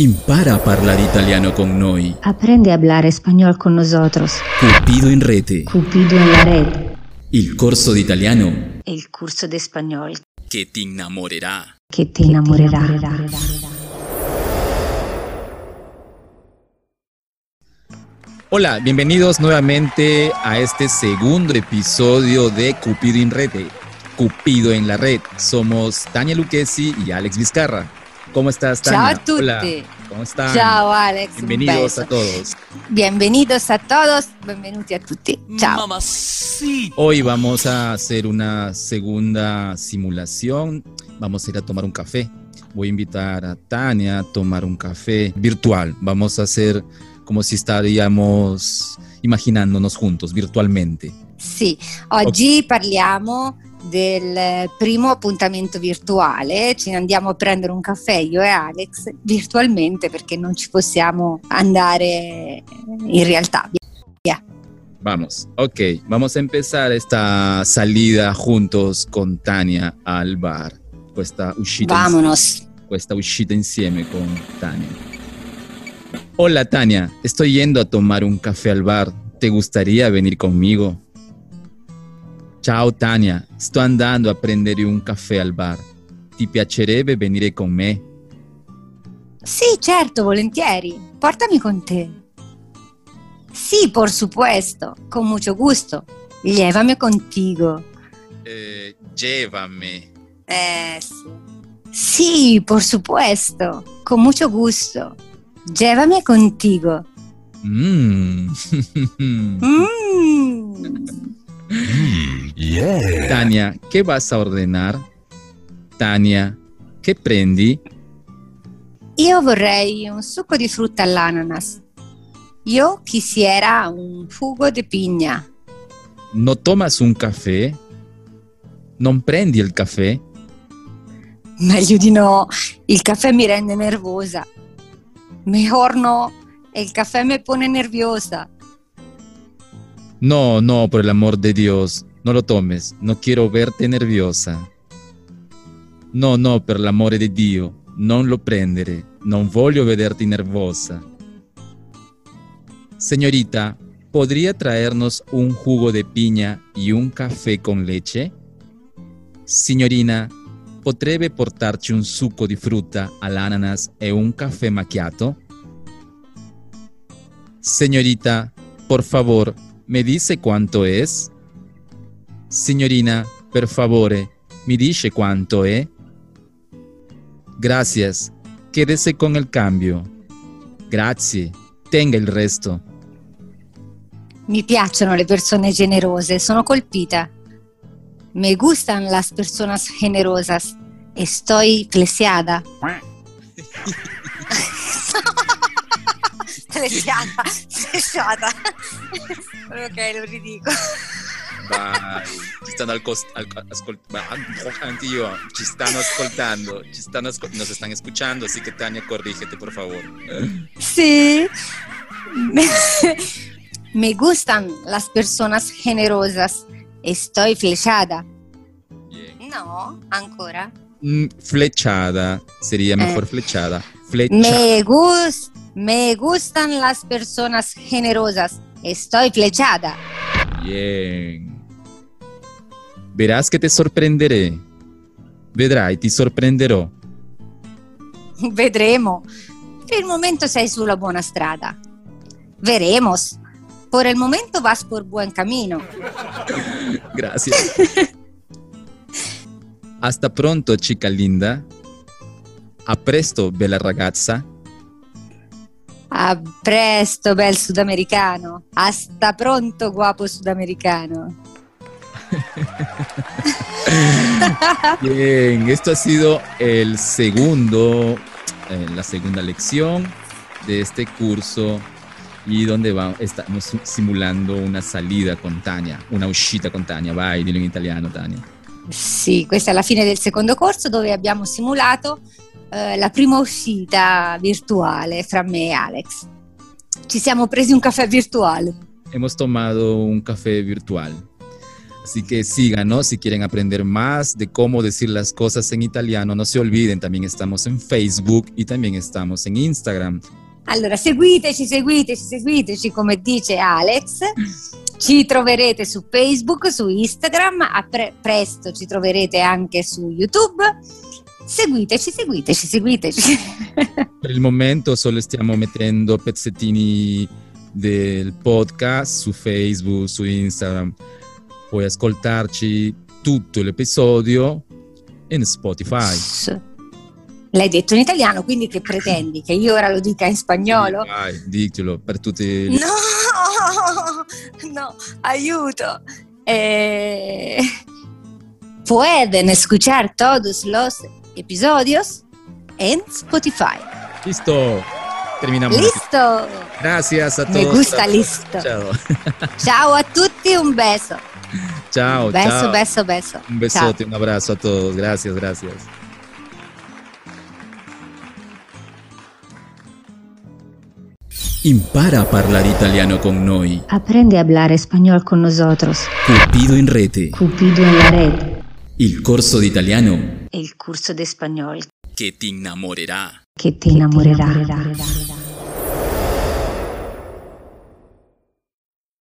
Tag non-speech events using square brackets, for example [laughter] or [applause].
Impara a parlare italiano con noi. Aprende a hablar español con nosotros. Cupido in rete. Cupido en la red. Il corso di italiano El curso de español che ti innamorerà. que te enamorará. Hola, bienvenidos nuevamente a este segundo episodio de Cupido en Red. Cupido en la Red. Somos Tania Lucchesi y Alex Vizcarra. ¿Cómo estás, Ciao Tania? a tutti. Hola, ¿cómo están? Ciao Alex, Bienvenidos a todos. Bienvenidos a todos, benvenuti a tutti. Ciao. Hoy vamos a hacer una segunda simulación. Vamos a ir a tomar un café. Voy a invitar a Tania a tomar un café virtual. Vamos a hacer como si estaríamos imaginándonos juntos virtualmente. Sì, oggi parliamo del primo appuntamento virtuale, ci andiamo a prendere un caffè io e Alex virtualmente perché non ci possiamo andare in realtà. Vamos, ok, vamos a empezar esta salida juntos con Tania al bar. Questa uscita, Vamonos. questa uscita insieme con Tania. Hola Tania, estoy yendo a tomar un café al bar. ¿Te gustaría venir conmigo? Ciao Tania, sto andando a prendere un caffè al bar. Ti piacerebbe venire con me? Sì, certo, volentieri. Portami con te. Sì, por supuesto, con mucho gusto. Llévame contigo. Eh, llévame. Eh, sì. Sì, por supuesto, con mucho gusto. Llévame contigo. Mm. [laughs] Mm. Tania, ¿qué vas a ordenar? Tania, ¿qué prendi? Io vorrei un succo di frutta all'ananas. Io quisiera un jugo de piña. ¿No tomas un café? ¿Non prendi il caffè? Meglio di no, il caffè mi rende nervosa. Mejor no, el caffè me pone nerviosa. No, no, por el amor de Dios, no lo tomes, no quiero verte nerviosa. No, no, per l'amore di Dio, non lo prendere, non voglio vederti nervosa. Señorita, ¿podría traernos un jugo de piña y un café con leche? Signorina, potrebbe portarci un succo di frutta all'ananas e un caffè macchiato? Señorita, por favor, ¿me dice cuánto es? Signorina, per favore, ¿me dice cuánto è? Gracias, quédese con el cambio. Grazie, tenga il resto. Mi piacciono le persone generose, sono colpita. Me gustan las personas generosas. Estoy flesiada. [laughs] flesiada, flesiada. ok, lo ridico. Vai, ci stanno al cos- al- ascol- va, anche io, ci stanno ascoltando, ci stanno ascol- nos están escuchando, así que Tania, corrígete, por favor. Sí. [laughs] Me gustan las personas generosas. Estoy flechada. Bien. No, ancora. Mm, flechada, sería mejor Eh. flechada. Flecha. Me, gus- me gustan las personas generosas. Estoy flechada. Bien. Verás que te sorprenderé. Vedrai, ti sorprenderò. [laughs] Vedremo. Per il momento sei sulla buona strada. Veremos. Por el momento vas por buen camino. [laughs] Gracias. Hasta pronto, chica linda. A presto, bella ragazza. A presto, bel sudamericano. Hasta pronto, guapo sudamericano. [laughs] Bien, esto ha sido el segundo, eh, la segunda lección de este curso y donde va, estamos simulando una salida con Tania, una uscita con Tania. Vai, dillo in italiano, Tania. Sì, questa è la fine del secondo corso dove abbiamo simulato eh, la prima uscita virtuale fra me e Alex. Ci siamo presi un caffè virtuale. Hemos tomado un café virtual. Así que síganos si quieren aprender más de cómo decir las cosas en italiano. No se olviden, también estamos en Facebook y también estamos en Instagram. Allora, seguiteci, seguiteci, seguiteci, come dice Alex. Ci troverete su Facebook, su Instagram, a pre- presto ci troverete anche su YouTube. Seguiteci, seguiteci, seguiteci. [laughs] Per il momento solo stiamo mettendo pezzettini del podcast su Facebook, su Instagram. Puoi ascoltarci tutto l'episodio in Spotify. L'hai detto in italiano, quindi che pretendi? Che io ora lo dica in spagnolo? Vai, dicelo per tutti. No, [laughs] no, aiuto. Eh, pueden escuchar todos los episodios en Spotify. Listo. Terminamos. aquí. Listo. Gracias a todos. Me gusta listo. Ciao. [laughs] Ciao a tutti, un beso. Ciao, beso, ciao. beso, beso. Un besote, un abrazo a todos. Gracias, gracias. Impara a parlare italiano con noi. Aprende a hablar español con nosotros. Cupido in rete. Cupido en la red. Il corso di italiano El curso de español che ti innamorerà. que te enamorará.